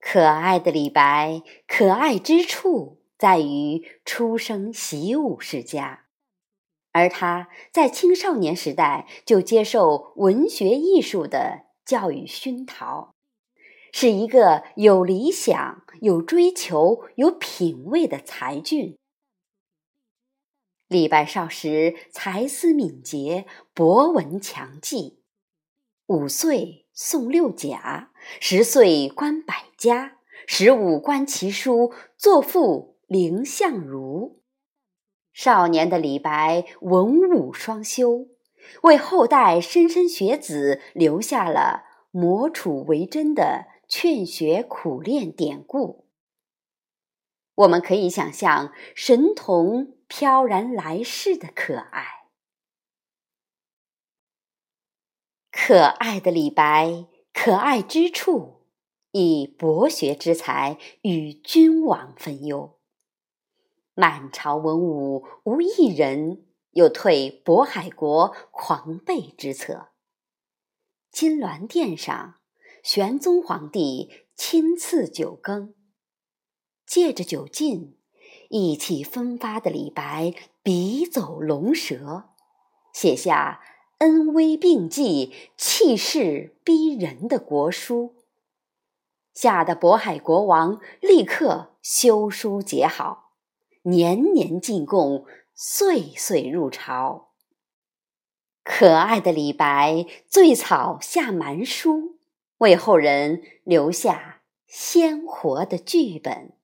可爱的李白，可爱之处在于出生习武世家，而他在青少年时代就接受文学艺术的教育熏陶，是一个有理想、有追求、有品位的才俊。李白少时才思敏捷，博闻强记，五岁诵六甲，十岁观百家，十五观奇书，作赋凌相如。少年的李白文武双修，为后代莘莘学子留下了磨杵为针的劝学苦练典故。我们可以想象神童。飘然来世的可爱，可爱的李白，可爱之处，以博学之才与君王分忧。满朝文武无一人有退渤海国狂悖之策。金銮殿上，玄宗皇帝亲赐酒羹，借着酒劲。意气风发的李白笔走龙蛇，写下恩威并济、气势逼人的国书，吓得渤海国王立刻修书结好，年年进贡，岁岁入朝。可爱的李白醉草下蛮书，为后人留下鲜活的剧本。